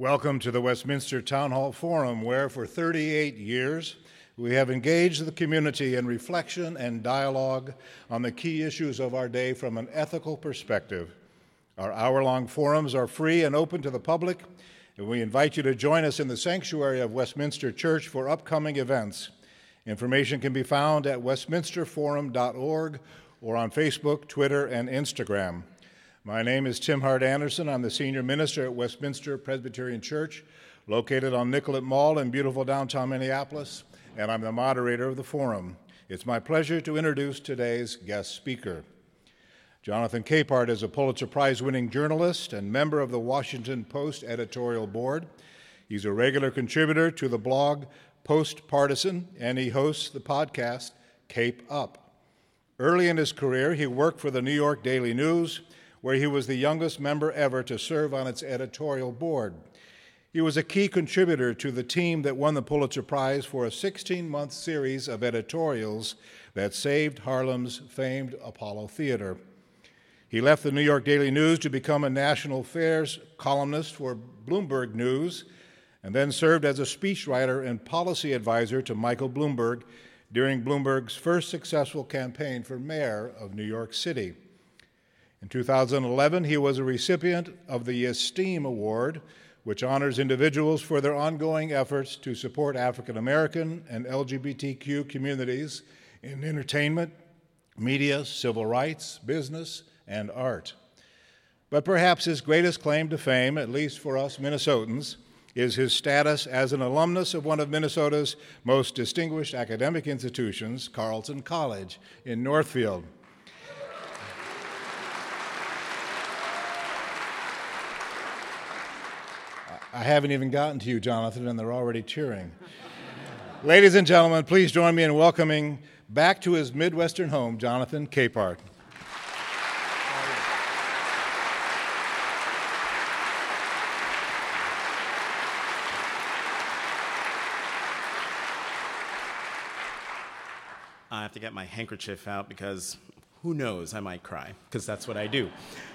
Welcome to the Westminster Town Hall Forum, where for 38 years we have engaged the community in reflection and dialogue on the key issues of our day from an ethical perspective. Our hour long forums are free and open to the public, and we invite you to join us in the sanctuary of Westminster Church for upcoming events. Information can be found at westminsterforum.org or on Facebook, Twitter, and Instagram. My name is Tim Hart Andersen. I'm the senior minister at Westminster Presbyterian Church, located on Nicollet Mall in beautiful downtown Minneapolis, and I'm the moderator of the forum. It's my pleasure to introduce today's guest speaker. Jonathan Capehart is a Pulitzer Prize winning journalist and member of the Washington Post editorial board. He's a regular contributor to the blog Post Partisan, and he hosts the podcast Cape Up. Early in his career, he worked for the New York Daily News where he was the youngest member ever to serve on its editorial board. He was a key contributor to the team that won the Pulitzer Prize for a 16 month series of editorials that saved Harlem's famed Apollo Theater. He left the New York Daily News to become a national affairs columnist for Bloomberg News and then served as a speechwriter and policy advisor to Michael Bloomberg during Bloomberg's first successful campaign for mayor of New York City. In 2011, he was a recipient of the Esteem Award, which honors individuals for their ongoing efforts to support African American and LGBTQ communities in entertainment, media, civil rights, business, and art. But perhaps his greatest claim to fame, at least for us Minnesotans, is his status as an alumnus of one of Minnesota's most distinguished academic institutions, Carleton College in Northfield. I haven't even gotten to you, Jonathan, and they're already cheering. Ladies and gentlemen, please join me in welcoming back to his Midwestern home, Jonathan Capehart. I have to get my handkerchief out because who knows, I might cry, because that's what I do.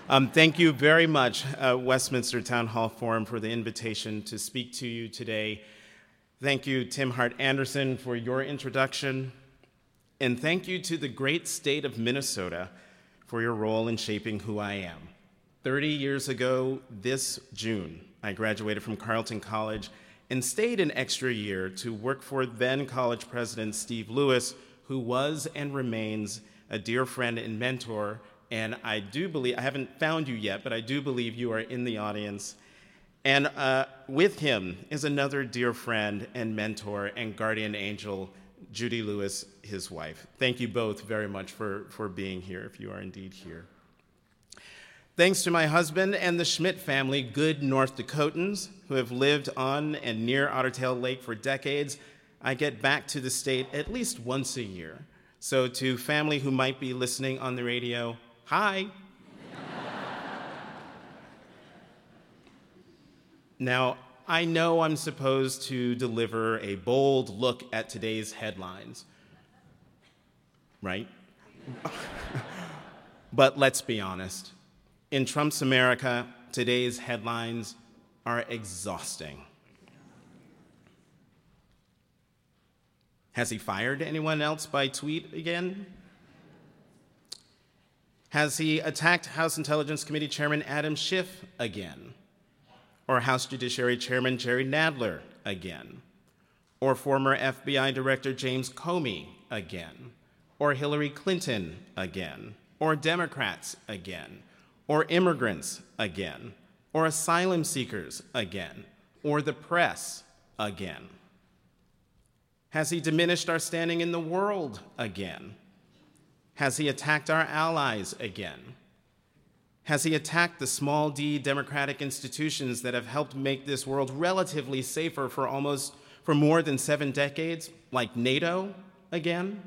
Um, thank you very much, uh, Westminster Town Hall Forum, for the invitation to speak to you today. Thank you, Tim Hart Andersen, for your introduction. And thank you to the great state of Minnesota for your role in shaping who I am. 30 years ago, this June, I graduated from Carleton College and stayed an extra year to work for then college president Steve Lewis, who was and remains a dear friend and mentor. And I do believe, I haven't found you yet, but I do believe you are in the audience. And uh, with him is another dear friend and mentor and guardian angel, Judy Lewis, his wife. Thank you both very much for, for being here, if you are indeed here. Thanks to my husband and the Schmidt family, good North Dakotans who have lived on and near Otter Tail Lake for decades, I get back to the state at least once a year so, to family who might be listening on the radio, hi. now, I know I'm supposed to deliver a bold look at today's headlines, right? but let's be honest. In Trump's America, today's headlines are exhausting. Has he fired anyone else by tweet again? Has he attacked House Intelligence Committee Chairman Adam Schiff again? Or House Judiciary Chairman Jerry Nadler again? Or former FBI Director James Comey again? Or Hillary Clinton again? Or Democrats again? Or immigrants again? Or asylum seekers again? Or the press again? Has he diminished our standing in the world again? Has he attacked our allies again? Has he attacked the small d democratic institutions that have helped make this world relatively safer for almost for more than 7 decades, like NATO again?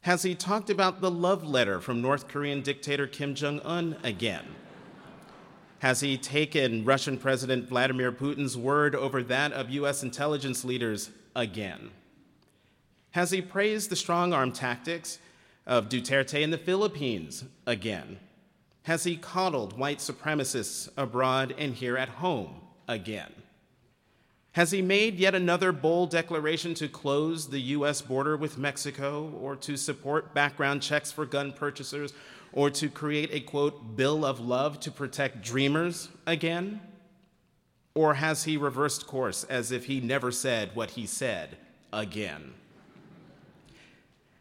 Has he talked about the love letter from North Korean dictator Kim Jong un again? Has he taken Russian President Vladimir Putin's word over that of US intelligence leaders again? Has he praised the strong arm tactics of Duterte in the Philippines again? Has he coddled white supremacists abroad and here at home again? Has he made yet another bold declaration to close the US border with Mexico, or to support background checks for gun purchasers, or to create a quote, bill of love to protect dreamers again? Or has he reversed course as if he never said what he said again?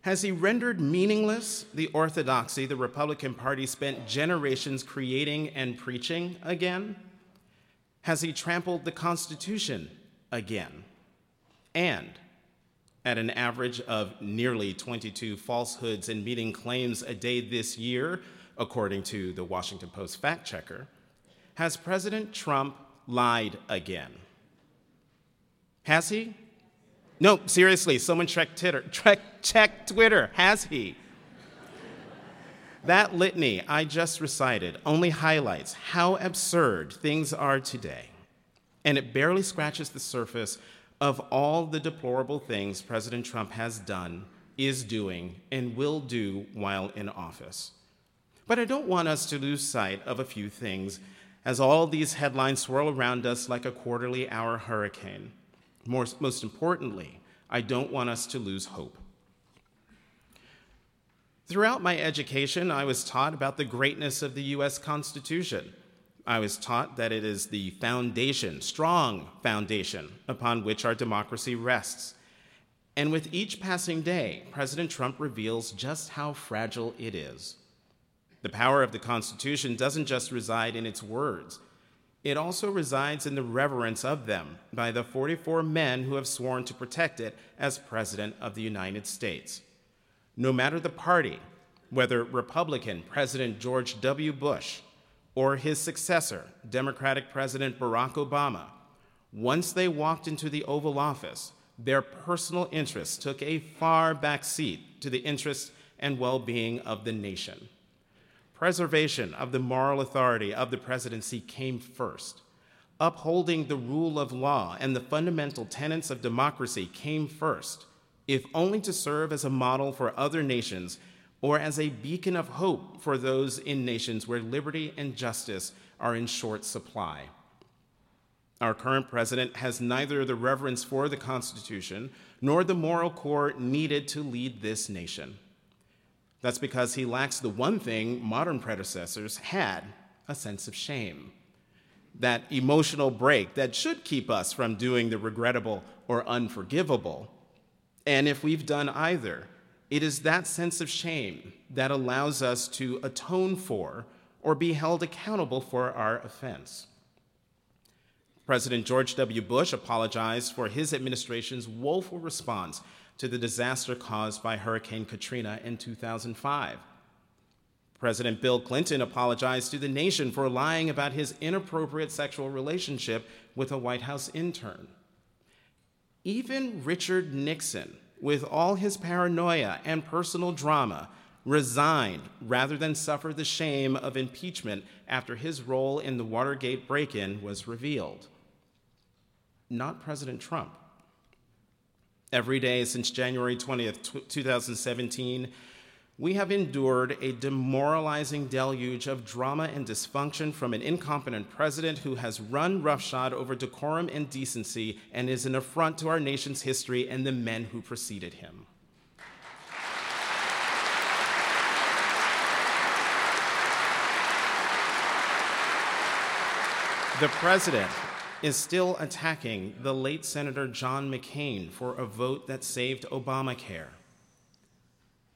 Has he rendered meaningless the orthodoxy the Republican Party spent generations creating and preaching again? Has he trampled the Constitution again. And at an average of nearly 22 falsehoods and meeting claims a day this year, according to the Washington Post fact checker, has President Trump lied again? Has he? No, seriously, someone check Twitter. Check, check Twitter. Has he? That litany I just recited only highlights how absurd things are today and it barely scratches the surface of all the deplorable things President Trump has done, is doing, and will do while in office. But I don't want us to lose sight of a few things as all these headlines swirl around us like a quarterly hour hurricane. More, most importantly, I don't want us to lose hope. Throughout my education, I was taught about the greatness of the US Constitution I was taught that it is the foundation, strong foundation, upon which our democracy rests. And with each passing day, President Trump reveals just how fragile it is. The power of the Constitution doesn't just reside in its words, it also resides in the reverence of them by the 44 men who have sworn to protect it as President of the United States. No matter the party, whether Republican President George W. Bush, or his successor, Democratic President Barack Obama, once they walked into the Oval Office, their personal interests took a far back seat to the interests and well being of the nation. Preservation of the moral authority of the presidency came first. Upholding the rule of law and the fundamental tenets of democracy came first, if only to serve as a model for other nations or as a beacon of hope for those in nations where liberty and justice are in short supply. Our current president has neither the reverence for the Constitution nor the moral core needed to lead this nation. That's because he lacks the one thing modern predecessors had a sense of shame. That emotional brake that should keep us from doing the regrettable or unforgivable. And if we've done either, it is that sense of shame that allows us to atone for or be held accountable for our offense. President George W. Bush apologized for his administration's woeful response to the disaster caused by Hurricane Katrina in 2005. President Bill Clinton apologized to the nation for lying about his inappropriate sexual relationship with a White House intern. Even Richard Nixon with all his paranoia and personal drama, resigned rather than suffer the shame of impeachment after his role in the Watergate break in was revealed. Not President Trump. Every day since January 20th, 2017, we have endured a demoralizing deluge of drama and dysfunction from an incompetent president who has run roughshod over decorum and decency and is an affront to our nation's history and the men who preceded him. The president is still attacking the late Senator John McCain for a vote that saved Obamacare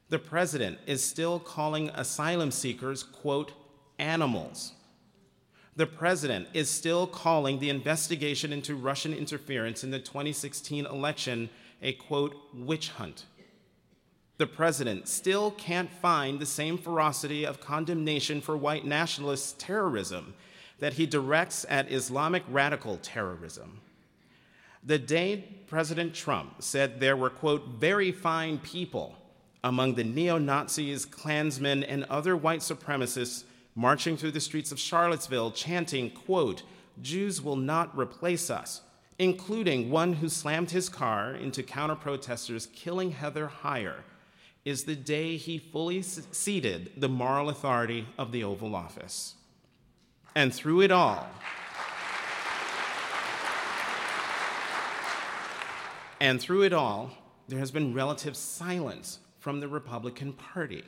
the president is still calling asylum seekers, quote, animals. The president is still calling the investigation into Russian interference in the 2016 election a, quote, witch hunt. The president still can't find the same ferocity of condemnation for white nationalist terrorism that he directs at Islamic radical terrorism. The day President Trump said there were, quote, very fine people among the neo Nazis, Klansmen, and other white supremacists marching through the streets of Charlottesville chanting, quote, Jews will not replace us, including one who slammed his car into counter protesters, killing Heather Heyer, is the day he fully ceded the moral authority of the Oval Office and through it all, and through it all, there has been relative silence from the Republican Party.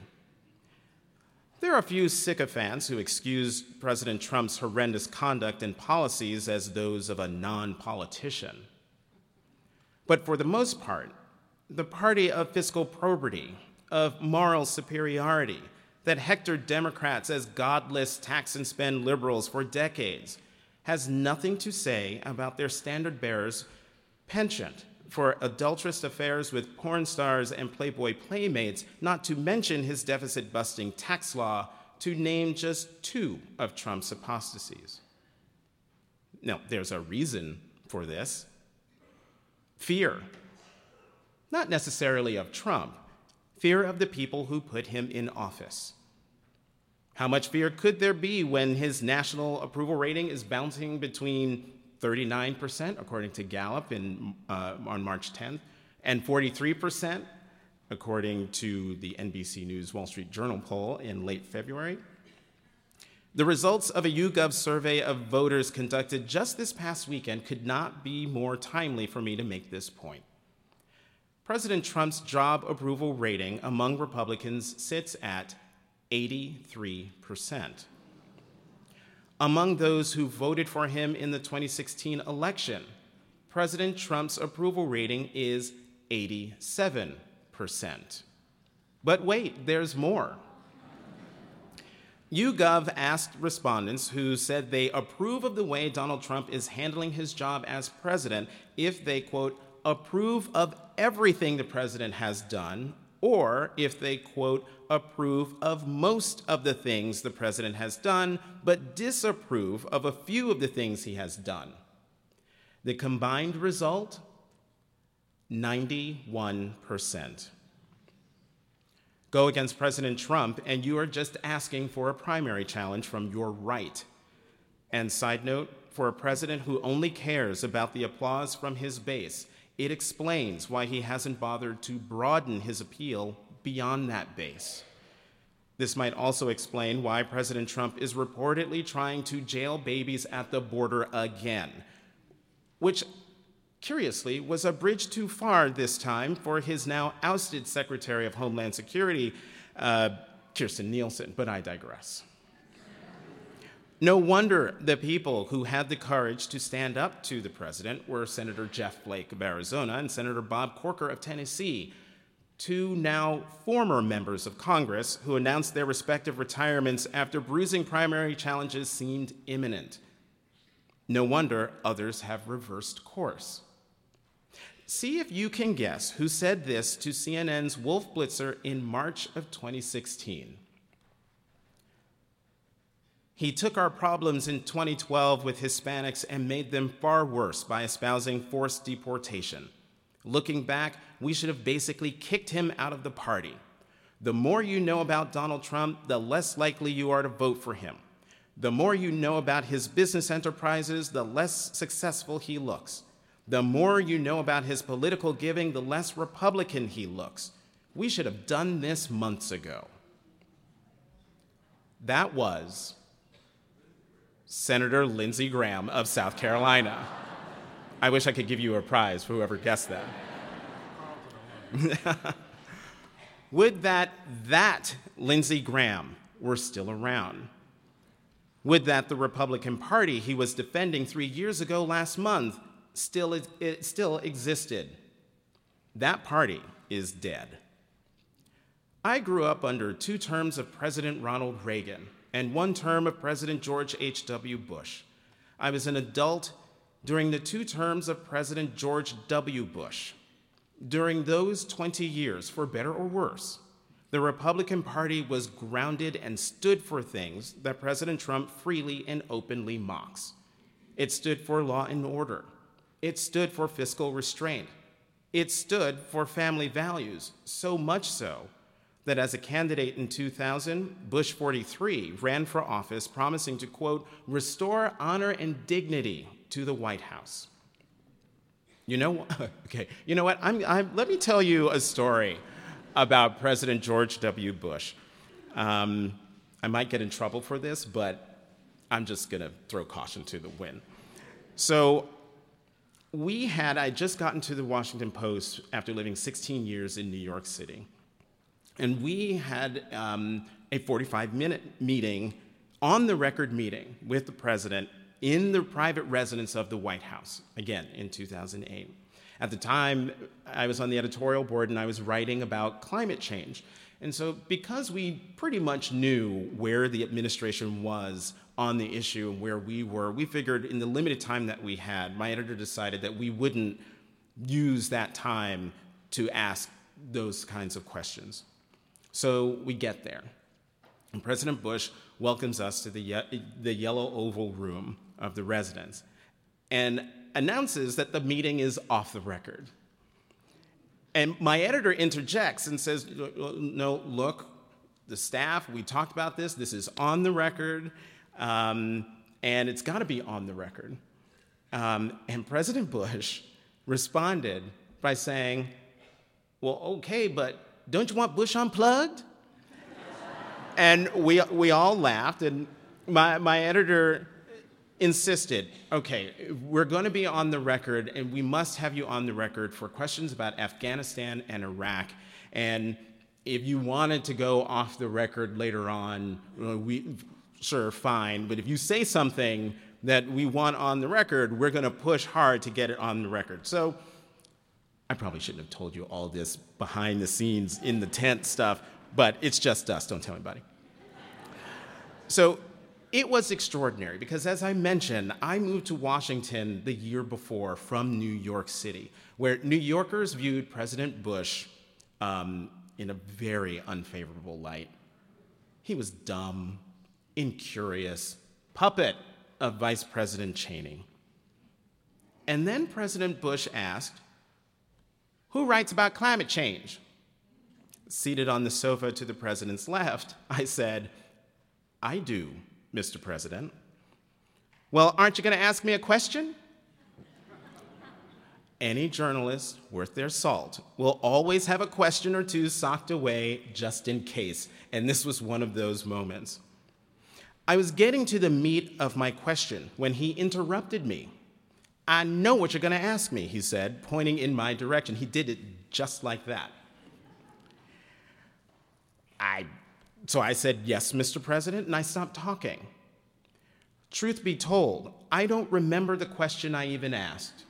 There are a few sycophants who excuse President Trump's horrendous conduct and policies as those of a non politician. But for the most part, the party of fiscal probity, of moral superiority, that hectored Democrats as godless tax and spend liberals for decades, has nothing to say about their standard bearer's penchant for adulterous affairs with porn stars and Playboy playmates, not to mention his deficit busting tax law, to name just two of Trump's apostasies. Now, there's a reason for this fear. Not necessarily of Trump, fear of the people who put him in office. How much fear could there be when his national approval rating is bouncing between 39%, according to Gallup in, uh, on March 10th, and 43%, according to the NBC News Wall Street Journal poll in late February. The results of a YouGov survey of voters conducted just this past weekend could not be more timely for me to make this point. President Trump's job approval rating among Republicans sits at 83%. Among those who voted for him in the 2016 election, President Trump's approval rating is 87%. But wait, there's more. YouGov asked respondents who said they approve of the way Donald Trump is handling his job as president if they, quote, approve of everything the president has done, or if they, quote, approve of most of the things the president has done, but disapprove of a few of the things he has done. The combined result 91%. Go against President Trump, and you are just asking for a primary challenge from your right. And side note, for a president who only cares about the applause from his base, it explains why he hasn't bothered to broaden his appeal beyond that base. This might also explain why President Trump is reportedly trying to jail babies at the border again, which, curiously, was a bridge too far this time for his now ousted Secretary of Homeland Security, uh, Kirstjen Nielsen, but I digress. No wonder the people who had the courage to stand up to the president were Senator Jeff Flake of Arizona and Senator Bob Corker of Tennessee, two now former members of Congress who announced their respective retirements after bruising primary challenges seemed imminent. No wonder others have reversed course. See if you can guess who said this to CNN's Wolf Blitzer in March of 2016. He took our problems in 2012 with Hispanics and made them far worse by espousing forced deportation. Looking back, we should have basically kicked him out of the party. The more you know about Donald Trump, the less likely you are to vote for him. The more you know about his business enterprises, the less successful he looks. The more you know about his political giving, the less Republican he looks. We should have done this months ago. That was Senator Lindsey Graham of South Carolina. I wish I could give you a prize for whoever guessed that. Would that that Lindsey Graham were still around. Would that the Republican Party he was defending three years ago last month still, it still existed. That party is dead. I grew up under two terms of President Ronald Reagan and one term of President George H.W. Bush. I was an adult during the two terms of President George W. Bush. During those 20 years, for better or worse, the Republican Party was grounded and stood for things that President Trump freely and openly mocks. It stood for law and order. It stood for fiscal restraint. It stood for family values, so much so that as a candidate in 2000, Bush 43 ran for office promising to, quote, restore honor and dignity to the White House. You know, okay, you know what? I'm, I'm, let me tell you a story about President George W. Bush. Um, I might get in trouble for this, but I'm just to throw caution to the wind. So, we had, I just gotten to the Washington Post after living 16 years in New York City. And we had um, a 45 minute meeting, on the record meeting with the president in the private residence of the White House, again in 2008. At the time, I was on the editorial board and I was writing about climate change. And so, because we pretty much knew where the administration was on the issue and where we were, we figured in the limited time that we had, my editor decided that we wouldn't use that time to ask those kinds of questions. So we get there. And President Bush welcomes us to the, ye- the yellow oval room of the residence and announces that the meeting is off the record. And my editor interjects and says, No, look, the staff, we talked about this, this is on the record, um, and it's got to be on the record. Um, and President Bush responded by saying, Well, okay, but don't you want Bush unplugged? and we, we all laughed, and my, my editor insisted, okay, we're going to be on the record, and we must have you on the record for questions about Afghanistan and Iraq. And if you wanted to go off the record later on, we, sure, fine. But if you say something that we want on the record, we're going to push hard to get it on the record. So I probably shouldn't have told you all this behind the scenes in the tent stuff, but it's just us. Don't tell anybody. So it was extraordinary because, as I mentioned, I moved to Washington the year before from New York City, where New Yorkers viewed President Bush um, in a very unfavorable light. He was dumb, incurious, puppet of Vice President Cheney. And then President Bush asked, Who writes about climate change? Seated on the sofa to the president's left, I said, I do. Mr. President. Well, aren't you going to ask me a question? Any journalist worth their salt will always have a question or two socked away just in case, and this was one of those moments. I was getting to the meat of my question when he interrupted me. I know what you're going to ask me, he said, pointing in my direction. He did it just like that. I so I said, Yes, Mr. President, and I stopped talking. Truth be told, I don't remember the question I even asked.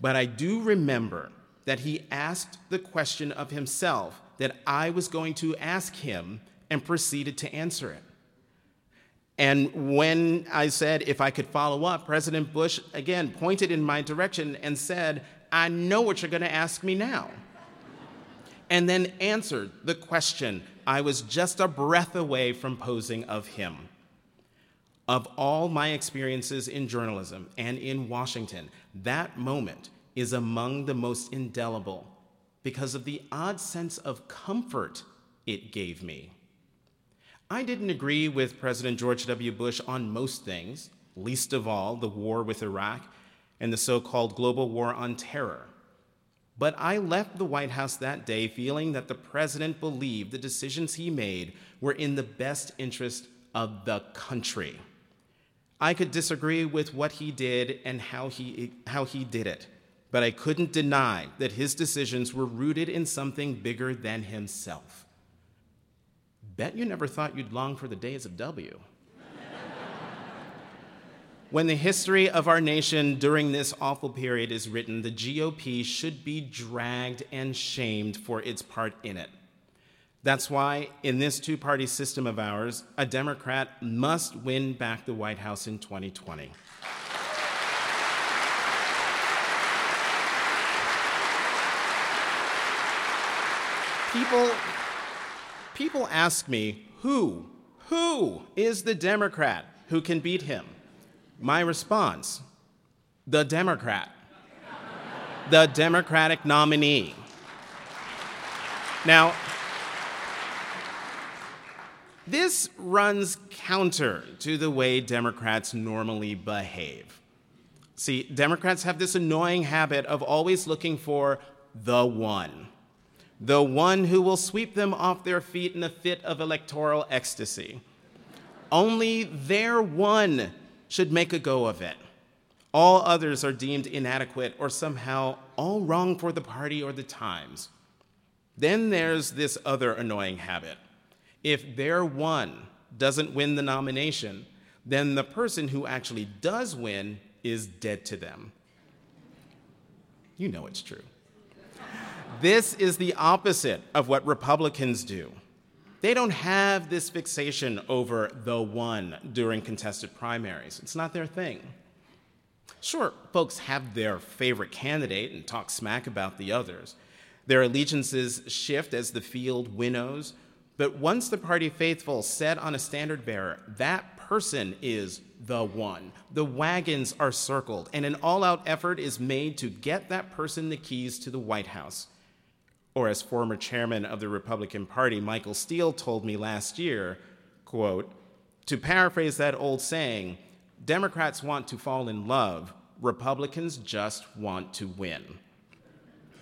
But I do remember that he asked the question of himself that I was going to ask him and proceeded to answer it. And when I said if I could follow up, President Bush again pointed in my direction and said, I know what you're going to ask me now. And then answered the question I was just a breath away from posing of him. Of all my experiences in journalism and in Washington, that moment is among the most indelible because of the odd sense of comfort it gave me. I didn't agree with President George W. Bush on most things, least of all the war with Iraq and the so called global war on terror. But I left the White House that day feeling that the president believed the decisions he made were in the best interest of the country. I could disagree with what he did and how he, how he did it, but I couldn't deny that his decisions were rooted in something bigger than himself. Bet you never thought you'd long for the days of W. When the history of our nation during this awful period is written, the GOP should be dragged and shamed for its part in it. That's why, in this two party system of ours, a Democrat must win back the White House in 2020. People, people ask me, who, who is the Democrat who can beat him? My response the Democrat, the Democratic nominee. Now, this runs counter to the way Democrats normally behave. See, Democrats have this annoying habit of always looking for the one, the one who will sweep them off their feet in a fit of electoral ecstasy. Only their one should make a go of it. All others are deemed inadequate or somehow all wrong for the party or the times. Then there's this other annoying habit. If their one doesn't win the nomination, then the person who actually does win is dead to them. You know it's true. This is the opposite of what Republicans do. They don't have this fixation over the one during contested primaries. It's not their thing. Sure, folks have their favorite candidate and talk smack about the others. Their allegiances shift as the field winnows, but once the party faithful set on a standard bearer, that person is the one. The wagons are circled, and an all out effort is made to get that person the keys to the White House. Or as former chairman of the Republican Party, Michael Steele, told me last year, quote, to paraphrase that old saying, Democrats want to fall in love, Republicans just want to win.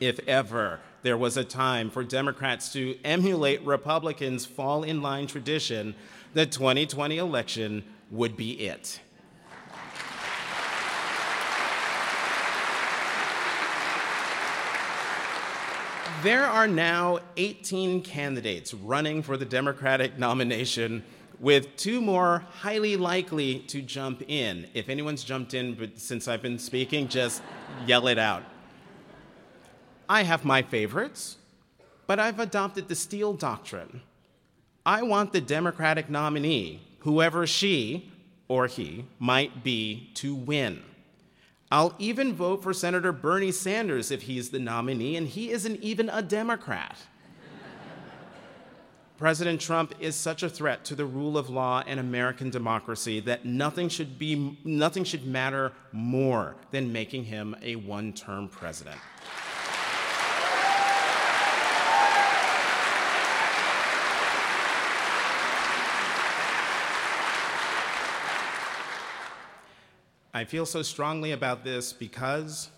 If ever there was a time for Democrats to emulate Republicans' fall in line tradition, the 2020 election would be it. There are now 18 candidates running for the Democratic nomination with two more highly likely to jump in. If anyone's jumped in but since I've been speaking, just yell it out. I have my favorites, but I've adopted the Steele doctrine. I want the Democratic nominee, whoever she or he might be, to win. I'll even vote for Senator Bernie Sanders if he's the nominee, and he isn't even a Democrat. President Trump is such a threat to the rule of law and American democracy that nothing should, be, nothing should matter more than making him a one term president. I feel so strongly about this because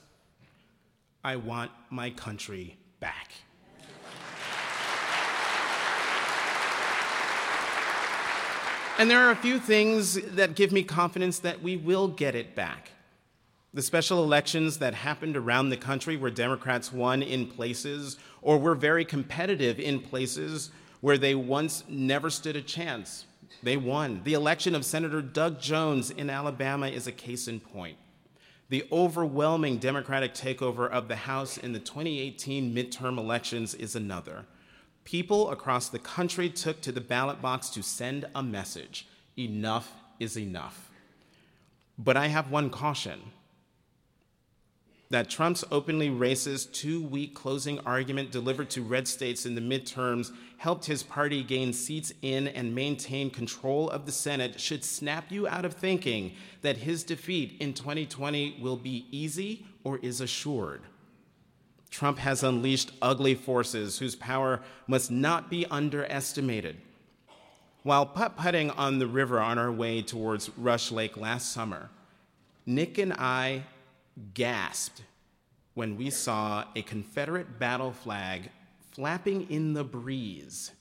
I want my country back. And there are a few things that give me confidence that we will get it back. The special elections that happened around the country where Democrats won in places or were very competitive in places where they once never stood a chance. They won. The election of Senator Doug Jones in Alabama is a case in point. The overwhelming Democratic takeover of the House in the 2018 midterm elections is another. People across the country took to the ballot box to send a message enough is enough. But I have one caution that Trump's openly racist two week closing argument delivered to red states in the midterms helped his party gain seats in and maintain control of the Senate should snap you out of thinking that his defeat in 2020 will be easy or is assured. Trump has unleashed ugly forces whose power must not be underestimated. While putt putting on the river on our way towards Rush Lake last summer, Nick and I gasped when we saw a Confederate battle flag flapping in the breeze,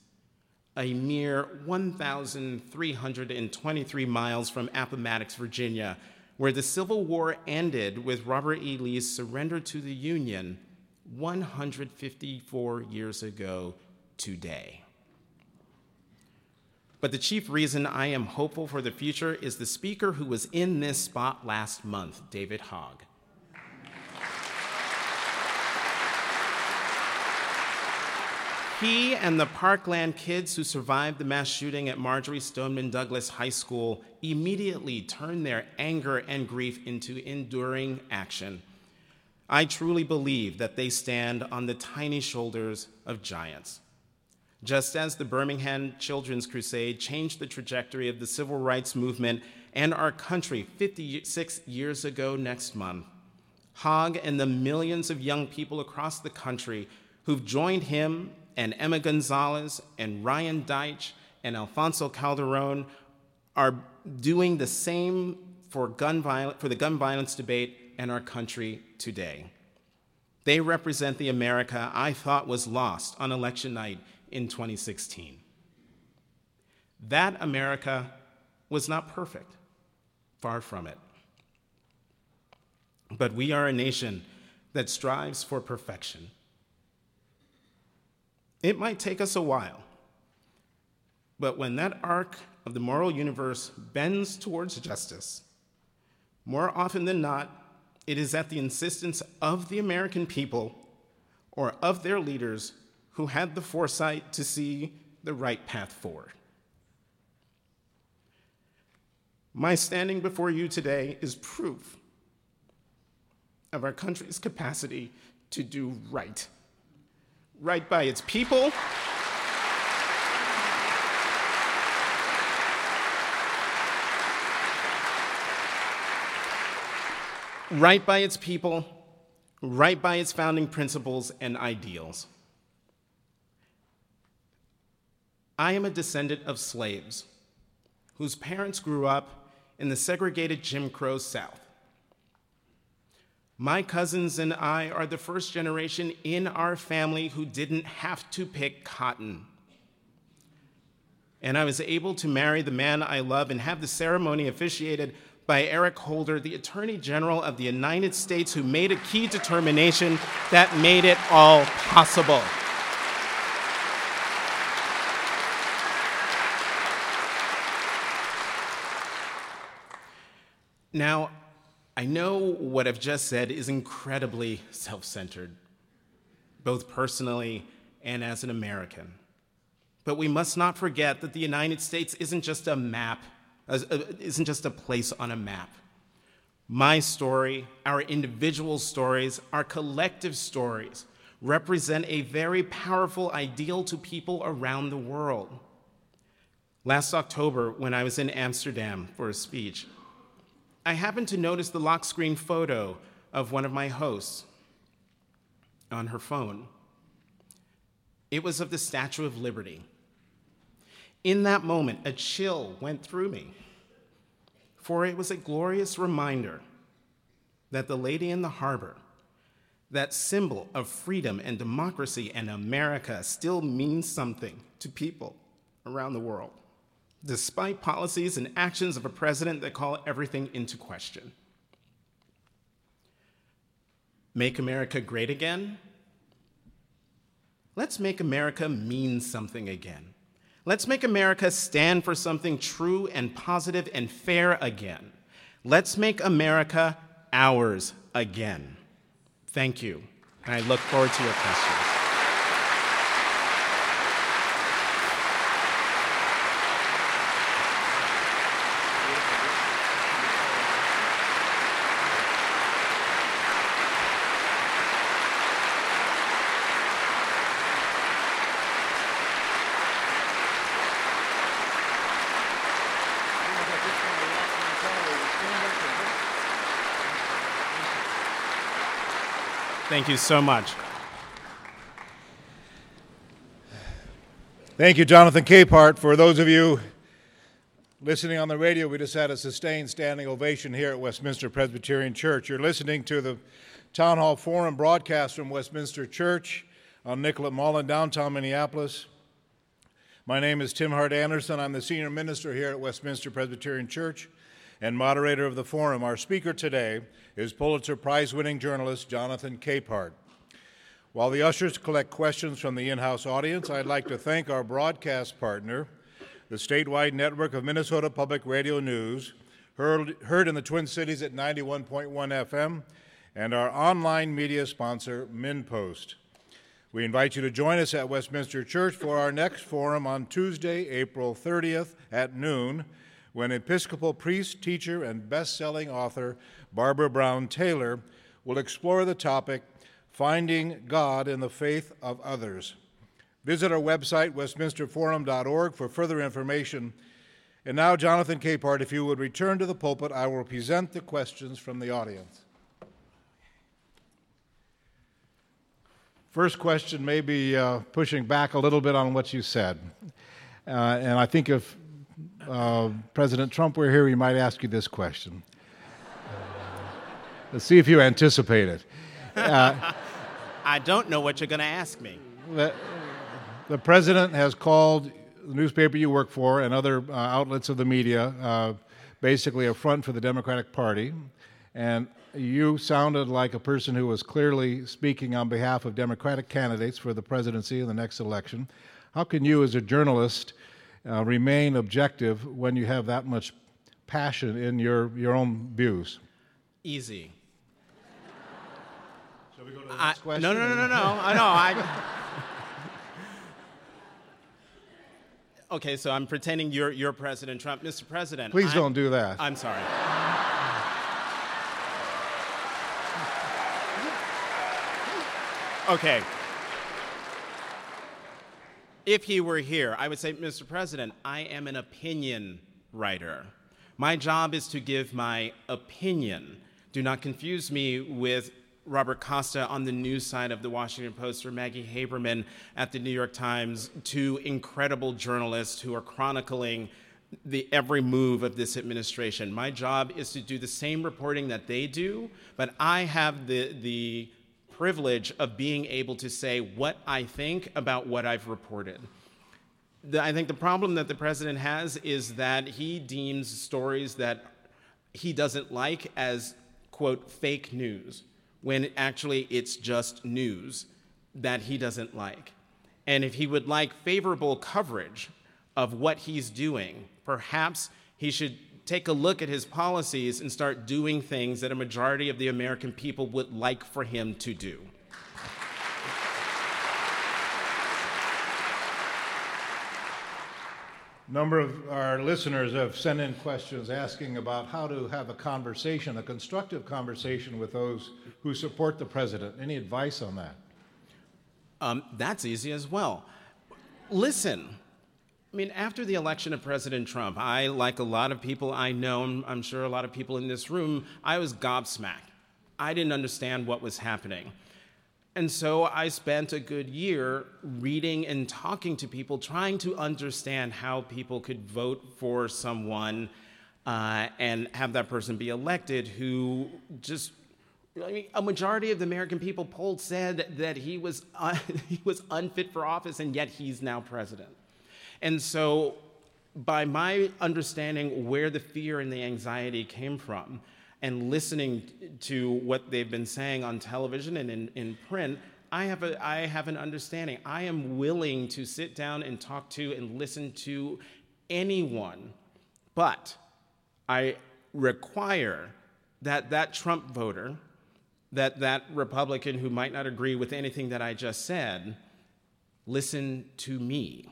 a mere 1,323 miles from Appomattox, Virginia, where the Civil War ended with Robert E. Lee's surrender to the Union 154 years ago today. But the chief reason I am hopeful for the future is the speaker who was in this spot last month, David Hogg. He and the Parkland kids who survived the mass shooting at Marjory Stoneman Douglas High School immediately turned their anger and grief into enduring action I truly believe that they stand on the tiny shoulders of giants. Just as the Birmingham Children's Crusade changed the trajectory of the civil rights movement and our country 56 years ago next month, Hogg and the millions of young people across the country who've joined him and Emma Gonzalez and Ryan Deitch and Alfonso Calderon are doing the same for, gun viol- for the gun violence debate and our country today. They represent the America I thought was lost on election night in 2016. That America was not perfect, far from it. but we are a nation that strives for perfection. It might take us a while, but when that arc of the moral universe bends towards justice, more often than not, it is at the insistence of the American people or of their leaders who had the foresight to see the right path forward. My standing before you today is proof of our country's capacity to do right. Right by its people. right by its people, right by its founding principles and ideals. I am a descendant of slaves whose parents grew up in the segregated Jim Crow South. My cousins and I are the first generation in our family who didn't have to pick cotton. And I was able to marry the man I love and have the ceremony officiated by Eric Holder, the Attorney General of the United States, who made a key determination that made it all possible. Now, I know what I've just said is incredibly self centered, both personally and as an American. But we must not forget that the United States isn't just a map, uh, uh, isn't just a place on a map. My story, our individual stories, our collective stories represent a very powerful ideal to people around the world. Last October, when I was in Amsterdam for a speech, I happened to notice the lock screen photo of one of my hosts on her phone. It was of the Statue of Liberty. In that moment, a chill went through me, for it was a glorious reminder that the lady in the harbor, that symbol of freedom and democracy and America, still means something to people around the world despite policies and actions of a president that call everything into question. Make America great again? Let's make America mean something again. Let's make America stand for something true and positive and fair again. Let's make America ours again. Thank you, and I look forward to your questions. Thank you so much. Thank you, Jonathan Capehart. For those of you listening on the radio, we just had a sustained standing ovation here at Westminster Presbyterian Church. You're listening to the Town Hall Forum broadcast from Westminster Church on Nicollet Mall in downtown Minneapolis. My name is Tim Hart Andersen. I'm the senior minister here at Westminster Presbyterian Church and moderator of the forum. Our speaker today is Pulitzer Prize winning journalist Jonathan Capehart. While the ushers collect questions from the in house audience, I'd like to thank our broadcast partner, the statewide network of Minnesota Public Radio News, heard, heard in the Twin Cities at 91.1 FM, and our online media sponsor, MinnPost. We invite you to join us at Westminster Church for our next forum on Tuesday, April 30th at noon when Episcopal priest, teacher, and best selling author Barbara Brown Taylor will explore the topic Finding God in the Faith of Others. Visit our website, westminsterforum.org, for further information. And now, Jonathan Capehart, if you would return to the pulpit, I will present the questions from the audience. First question may be uh, pushing back a little bit on what you said. Uh, and I think if uh, President Trump were here, we might ask you this question. Let's see if you anticipate it. Uh, I don't know what you're going to ask me. The, the, president has called the newspaper you work for and other uh, outlets of the media uh, basically a front for the Democratic Party. And you sounded like a person who was clearly speaking on behalf of Democratic candidates for the presidency in the next election. How can you, as a journalist, uh, remain objective when you have that much passion in your, your own views? Easy. Shall we go to the next question? no, no, no, no, no. I know. I. Okay, so I'm pretending you're, you're President Trump. Mr. President. Please I'm- don't do that. I'm sorry. Okay. If he were here, I would say, Mr. President, I am an opinion writer. My job is to give my opinion. Do not confuse me with Robert Costa on the news side of the Washington Post or Maggie Haberman at the New York Times, two incredible journalists who are chronicling the every move of this administration. My job is to do the same reporting that they do, but I have the, the privilege of being able to say what I think about what I've reported. The, I think the problem that the president has is that he deems stories that he doesn't like as, quote, fake news, when actually it's just news that he doesn't like. And if he would like favorable coverage of what he's doing, perhaps he should take a look at his policies and start doing things that a majority of the American people would like for him to do. number of our listeners have sent in questions asking about how to have a conversation, a constructive conversation with those who support the president. Any advice on that? Um, that's easy as well. Listen. I mean, after the election of President Trump, I, like a lot of people I know, I'm sure a lot of people in this room, I was gobsmacked. I didn't understand what was happening. And so I spent a good year reading and talking to people, trying to understand how people could vote for someone uh, and have that person be elected who just. I mean, a majority of the American people polled said that he was, uh, he was unfit for office, and yet he's now president. And so, by my understanding where the fear and the anxiety came from, and listening to what they've been saying on television and in, in print, I have, a, I have an understanding. I am willing to sit down and talk to and listen to anyone, but I require that that Trump voter, that that Republican who might not agree with anything that I just said, listen to me.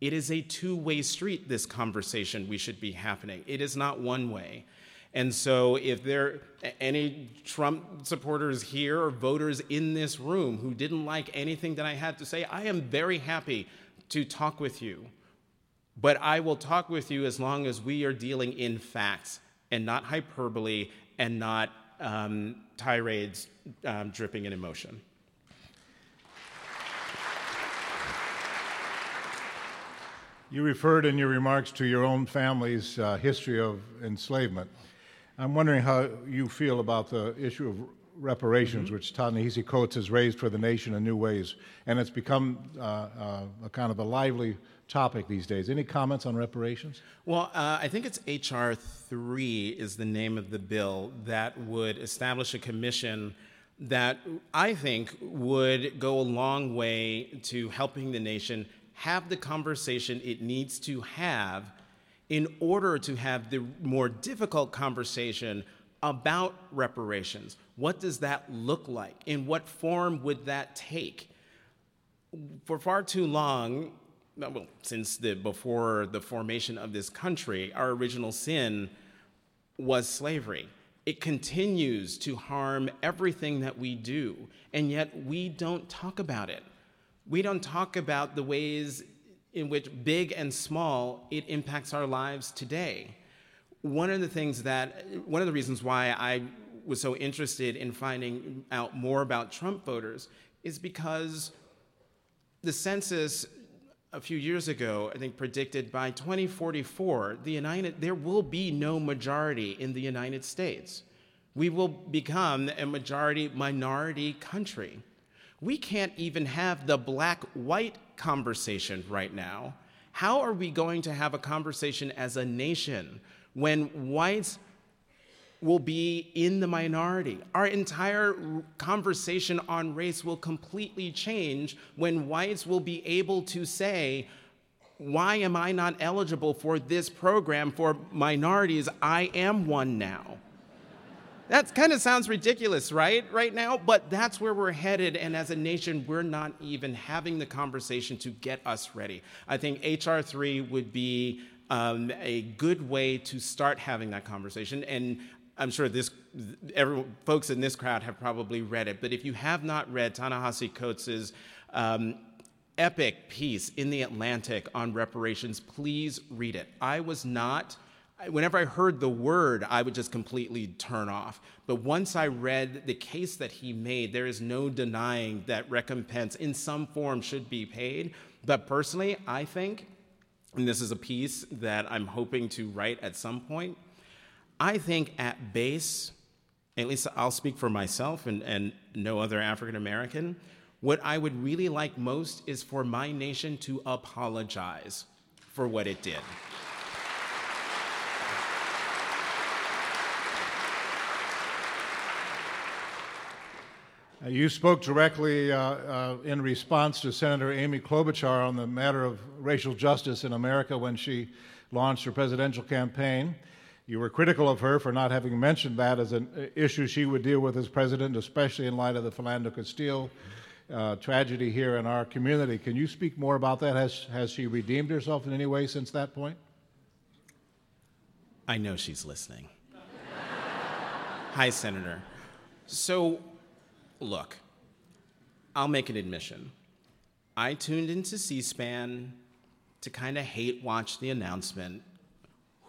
It is a two way street, this conversation we should be happening. It is not one way. And so, if there any Trump supporters here or voters in this room who didn't like anything that I had to say, I am very happy to talk with you. But I will talk with you as long as we are dealing in facts and not hyperbole and not um, tirades um, dripping in emotion. You referred in your remarks to your own family's uh, history of enslavement. I'm wondering how you feel about the issue of reparations, mm-hmm. which Ta-Nehisi Coates has raised for the nation in new ways, and it's become uh, uh, a kind of a lively topic these days. Any comments on reparations? Well, uh, I think it's H.R. 3 is the name of the bill that would establish a commission that I think would go a long way to helping the nation have the conversation it needs to have in order to have the more difficult conversation about reparations. What does that look like? In what form would that take? For far too long, uh, well, since the, before the formation of this country, our original sin was slavery. It continues to harm everything that we do, and yet we don't talk about it. We don't talk about the ways in which, big and small, it impacts our lives today. One of the things that, one of the reasons why I was so interested in finding out more about Trump voters is because the census a few years ago, I think, predicted by 2044, the United, there will be no majority in the United States. We will become a majority minority country. We can't even have the black white conversation right now. How are we going to have a conversation as a nation when whites will be in the minority. Our entire conversation on race will completely change when whites will be able to say, why am I not eligible for this program for minorities? I am one now. That kind of sounds ridiculous, right? Right now, but that's where we're headed. And as a nation, we're not even having the conversation to get us ready. I think HR 3 would be um, a good way to start having that conversation. And I'm sure this, every, folks in this crowd have probably read it. But if you have not read Ta-Nehisi Coates' um, epic piece in The Atlantic on reparations, please read it. I was not whenever I heard the word, I would just completely turn off. But once I read the case that he made, there is no denying that recompense in some form should be paid. But personally, I think, and this is a piece that I'm hoping to write at some point, I think at base, at least I'll speak for myself and, and no other African American, what I would really like most is for my nation to apologize for what it did. You spoke directly uh, uh, in response to Senator Amy Klobuchar on the matter of racial justice in America when she launched her presidential campaign. You were critical of her for not having mentioned that as an uh, issue she would deal with as president, especially in light of the Philando Castile uh, tragedy here in our community. Can you speak more about that? Has, has she redeemed herself in any way since that point? I know she's listening. Hi, Senator. So, Look, I'll make an admission. I tuned into C SPAN to kind of hate watch the announcement.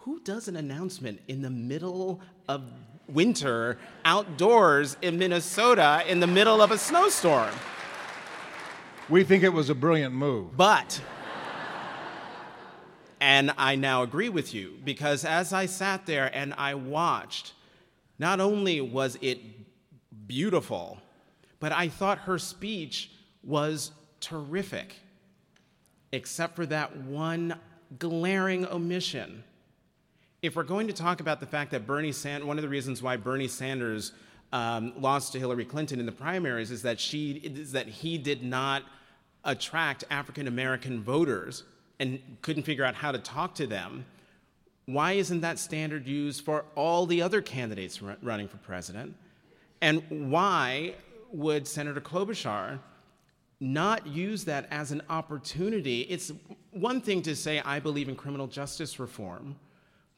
Who does an announcement in the middle of winter outdoors in Minnesota in the middle of a snowstorm? We think it was a brilliant move. But, and I now agree with you because as I sat there and I watched, not only was it beautiful, but I thought her speech was terrific, except for that one glaring omission. If we're going to talk about the fact that Bernie Sanders, one of the reasons why Bernie Sanders um, lost to Hillary Clinton in the primaries is that she is that he did not attract African American voters and couldn't figure out how to talk to them. Why isn't that standard used for all the other candidates running for president? And why would Senator Klobuchar not use that as an opportunity? It's one thing to say, I believe in criminal justice reform,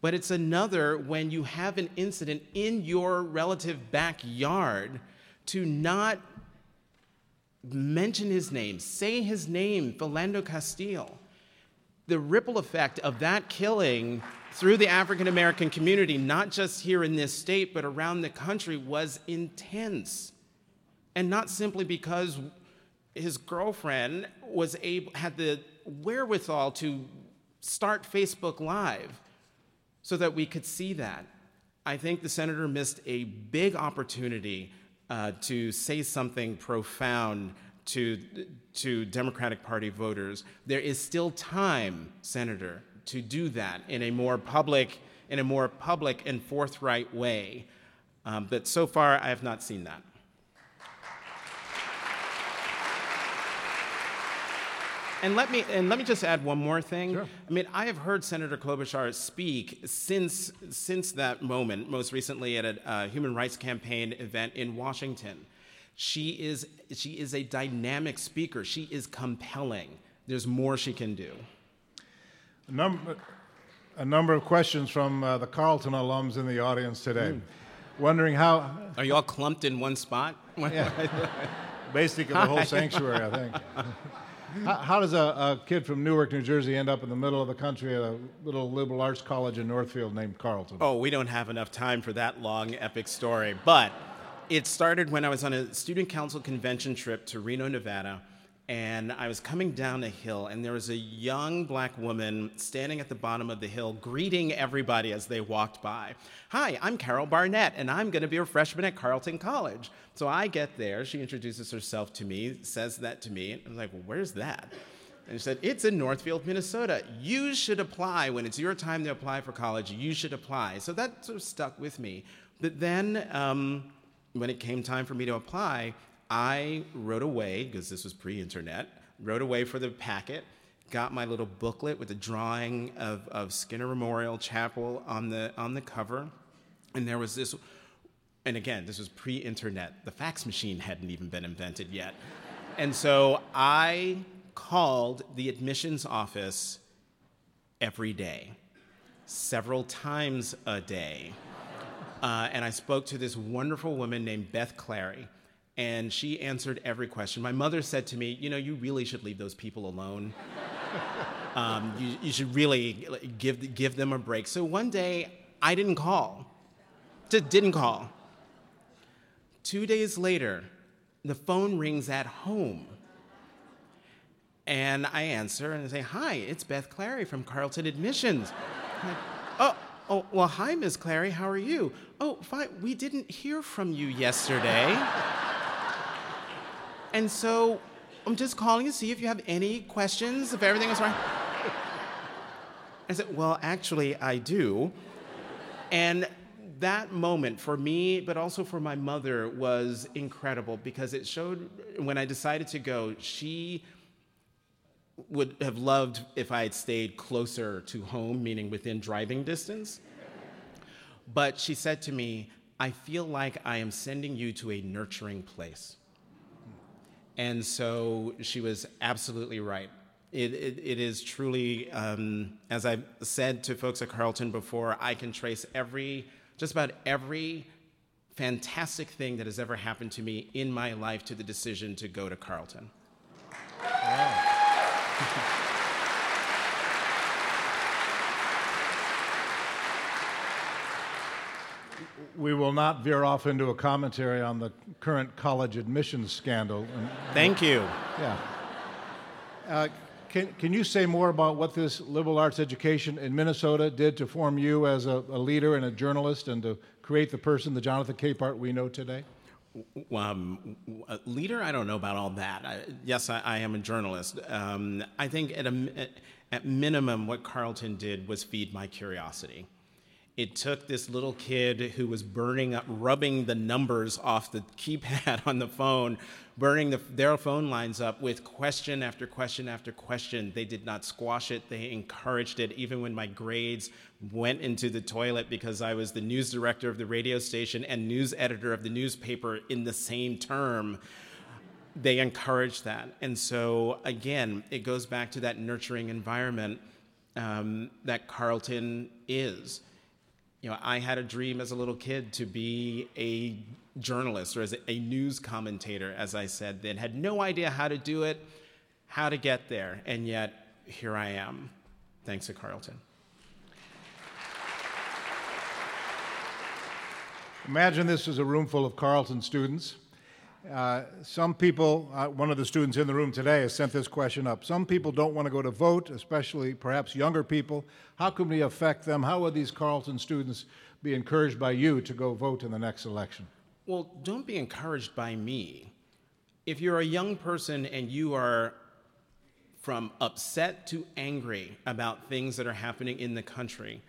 but it's another when you have an incident in your relative backyard to not mention his name, say his name, Philando Castile. The ripple effect of that killing through the African American community, not just here in this state, but around the country, was intense and not simply because his girlfriend was able had the wherewithal to start Facebook Live so that we could see that. I think the senator missed a big opportunity uh, to say something profound to, to Democratic Party voters. There is still time, Senator, to do that in a more public, in a more public and forthright way. Um, but so far, I have not seen that. And let me and let me just add one more thing. Sure. I mean, I have heard Senator Klobuchar speak since since that moment. Most recently at a uh, human rights campaign event in Washington. She is she is a dynamic speaker. She is compelling. There's more she can do. A number, a number of questions from uh, the Carleton alums in the audience today, mm. wondering how. Are you all clumped in one spot? Yeah. Basically, the whole sanctuary, I think. How, how does a, a, kid from Newark, New Jersey, end up in the middle of the country at a little liberal arts college in Northfield named Carleton? Oh, we don't have enough time for that long, epic story. But it started when I was on a student council convention trip to Reno, Nevada and I was coming down a hill, and there was a young black woman standing at the bottom of the hill, greeting everybody as they walked by. Hi, I'm Carol Barnett, and I'm going to be a freshman at Carleton College. So I get there, she introduces herself to me, says that to me, and I'm like, well, where's that? And she said, It's in Northfield, Minnesota. You should apply when it's your time to apply for college. You should apply. So that sort of stuck with me. But then, um, when it came time for me to apply, I wrote away, because this was pre internet, wrote away for the packet, got my little booklet with a drawing of, of Skinner Memorial Chapel on the, on the cover. And there was this, and again, this was pre internet. The fax machine hadn't even been invented yet. and so I called the admissions office every day, several times a day. Uh, and I spoke to this wonderful woman named Beth Clary, and she answered every question. My mother said to me, You know, you really should leave those people alone. Um, you, you, should really give, give them a break. So one day, I didn't call. Just didn't call. Two days later, the phone rings at home. And I answer and I say, Hi, it's Beth Clary from Carleton Admissions. Like, oh, oh, well, hi, Miss Clary, how are you? Oh, fine, we didn't hear from you yesterday. and so I'm just calling to see if you have any questions, if everything is right. I said, Well, actually, I do. And that moment for me, but also for my mother, was incredible because it showed when I decided to go, she would have loved if I had stayed closer to home, meaning within driving distance. But she said to me, I feel like I am sending you to a nurturing place. And so she was absolutely right. It, it, it is truly, um, as I've said to folks at Carleton before, I can trace every, just about every fantastic thing that has ever happened to me in my life to the decision to go to Carleton. Wow. we will not veer off into a commentary on the current college admissions scandal. Thank you. Yeah. Uh, can, can you say more about what this liberal arts education in Minnesota did to form you as a, a leader and a journalist and to create the person, the Jonathan Capehart we know today? Um, leader, I don't know about all that. I, yes, I, I, am a journalist. Um, I think at, a, at minimum, what Carleton did was feed my curiosity. It took this little kid who was burning up, rubbing the numbers off the keypad on the phone, burning the, their phone lines up with question after question after question. They did not squash it, they encouraged it, even when my grades went into the toilet because I was the news director of the radio station and news editor of the newspaper in the same term. They encouraged that. And so, again, it goes back to that nurturing environment um, that Carleton is. You know, I had a dream as a little kid to be a journalist or as a news commentator, as I said, then had no idea how to do it, how to get there, and yet here I am, thanks to Carleton. Imagine this is a room full of Carleton students. Uh, some people, uh, one of the students in the room today has sent this question up. Some people don't want to go to vote, especially perhaps younger people. How can we affect them? How would these Carleton students be encouraged by you to go vote in the next election? Well, don't be encouraged by me. If you're a young person and you are from upset to angry about things that are happening in the country,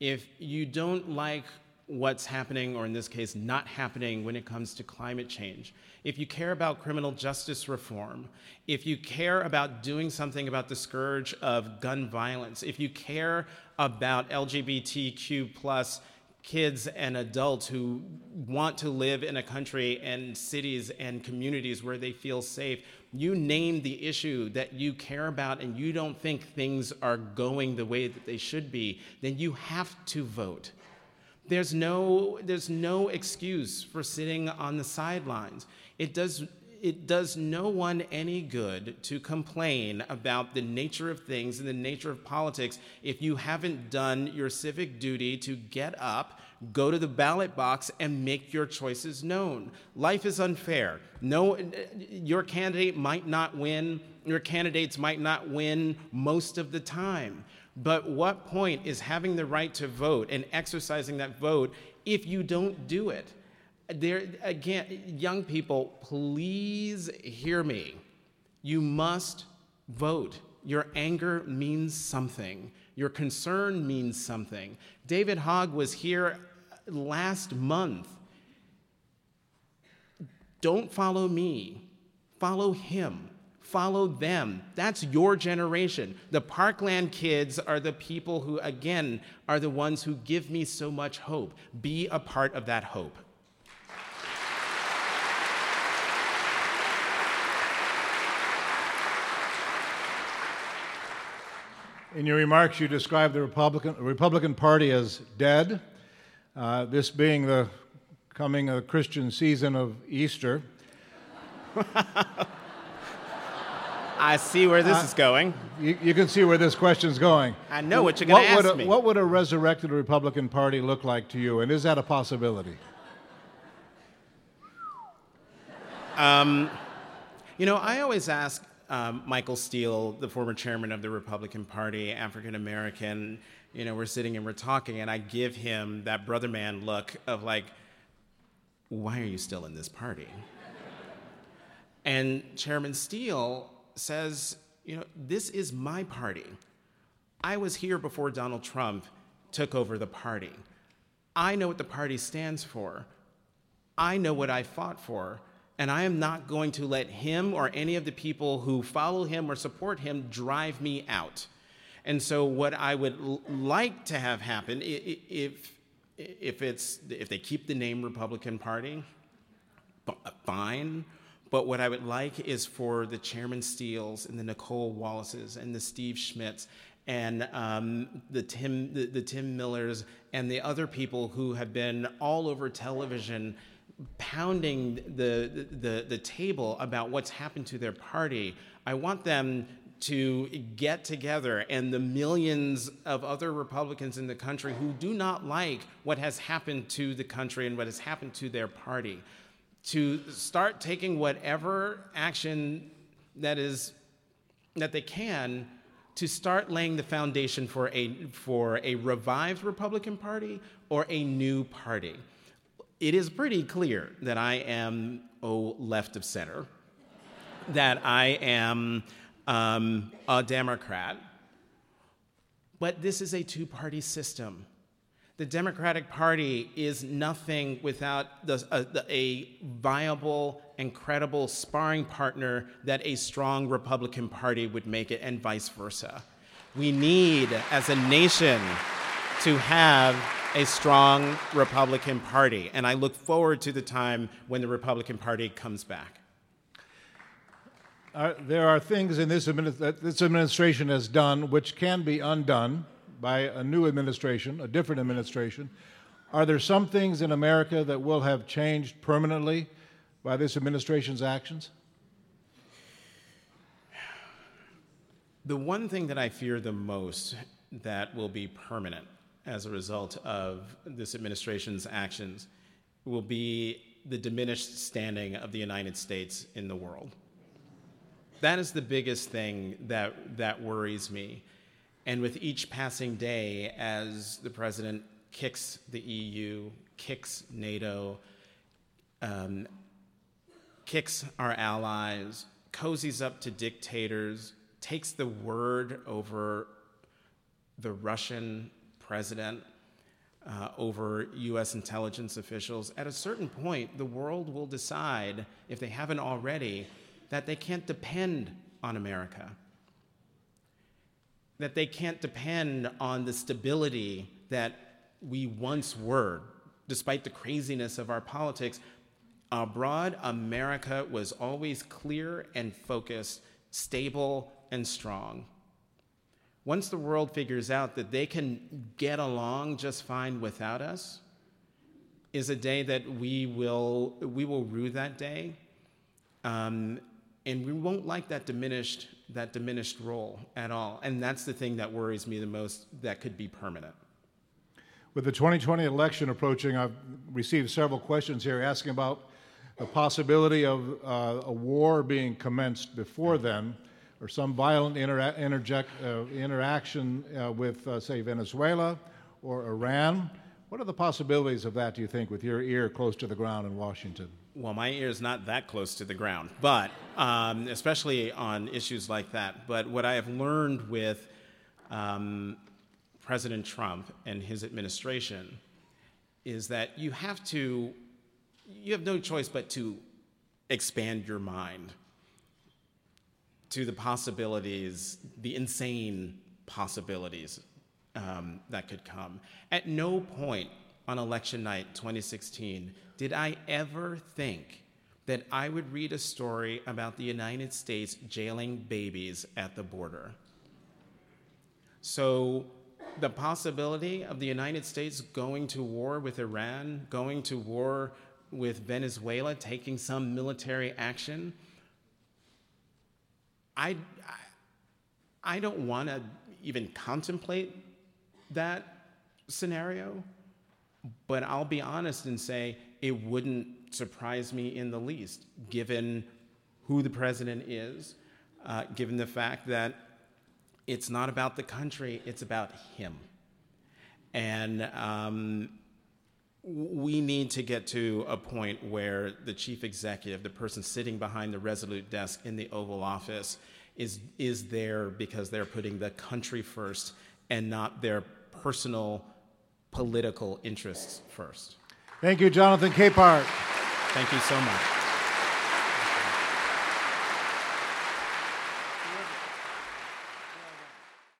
if you don't like what's happening, or in this case, not happening when it comes to climate change, if you care about criminal justice reform, if you care about doing something about the scourge of gun violence, if you care about LGBTQ plus kids and adults who want to live in a country and cities and communities where they feel safe, you name the issue that you care about and you don't think things are going the way that they should be, then you have to vote. There's no, there's no excuse for sitting on the sidelines. It does, it does no one any good to complain about the nature of things and the nature of politics if you haven't done your civic duty to get up, go to the ballot box, and make your choices known. Life is unfair. No, your candidate might not win, your candidates might not win most of the time. But what point is having the right to vote and exercising that vote if you don't do it? There again, young people, please hear me. You must vote. Your anger means something. Your concern means something. David Hogg was here last month. Don't follow me, follow him. Follow them. That's your generation. The Parkland kids are the people who, again, are the ones who give me so much hope. Be a part of that hope. In your remarks, you described the Republican, Republican Party as dead, uh, this being the coming uh, Christian season of Easter. I see where this uh, is going. You, you, can see where this question's going. I know what you're going to ask would a, me. What would a resurrected Republican Party look like to you, and is that a possibility? Um, you know, I always ask um, Michael Steele, the former chairman of the Republican Party, African American, you know, we're sitting and we're talking, and I give him that brother man look of like, why are you still in this party? and Chairman Steele says, you know, this is my party. I was here before Donald Trump took over the party. I know what the party stands for. I know what I fought for. And I am not going to let him or any of the people who follow him or support him drive me out. And so, what I would l- like to have happen, if, if, it's, if they keep the name Republican Party, fine. But what I would like is for the Chairman Steeles and the Nicole Wallaces and the Steve Schmidts and um, the, Tim, the, the Tim Millers and the other people who have been all over television pounding the, the, the table about what's happened to their party. I want them to get together and the millions of other Republicans in the country who do not like what has happened to the country and what has happened to their party to start taking whatever action that is that they can to start laying the foundation for a for a revived Republican Party or a new party. It is pretty clear that I am oh left of center, that I am um, a Democrat, but this is a two-party system the Democratic Party is nothing without the, a, a, viable and credible sparring partner that a strong Republican Party would make it, and vice versa. We need, as a nation, to have a strong Republican Party, and I look forward to the time when the Republican Party comes back. Uh, there are things in this administ- that this administration has done which can be undone by a new administration, a different administration. Are there some things in America that will have changed permanently by this administration's actions? The one thing that I fear the most that will be permanent as a result of this administration's actions will be the diminished standing of the United States in the world. That is the biggest thing that, that worries me. And with each passing day, as the president kicks the EU, kicks NATO, um, kicks our allies, cozies up to dictators, takes the word over the Russian president, uh, over US intelligence officials, at a certain point, the world will decide, if they haven't already, that they can't depend on America that they can't depend on the stability that we once were, despite the craziness of our politics. Abroad, America was always clear and focused, stable and strong. Once the world figures out that they can get along just fine without us, is a day that we will we will rue that day, um, and we won't like that diminished that diminished role at all. And that's the thing that worries me the most that could be permanent. With the 2020 election approaching, I've received several questions here asking about the possibility of uh, a war being commenced before then, or some violent intera- interject, uh, interaction uh, with, uh, say, Venezuela or Iran. What are the possibilities of that, do you think, with your ear close to the ground in Washington? Well, my ear is not that close to the ground, but um, especially on issues like that. But what I have learned with um, President Trump and his administration is that you have to, you have no choice but to expand your mind to the possibilities, the insane possibilities um, that could come. At no point on election night 2016 did I ever think that I would read a story about the United States jailing babies at the border. So, the possibility of the United States going to war with Iran, going to war with Venezuela, taking some military action, I, I, I don't want to even contemplate that scenario, but I'll be honest and say it wouldn't surprise me in the least, given who the president is, uh, given the fact that it's not about the country, it's about him. And um, we need to get to a point where the chief executive, the person sitting behind the Resolute desk in the Oval Office, is, is there because they're putting the country first and not their personal political interests first. Thank you, Jonathan Capehart. Thank you so much.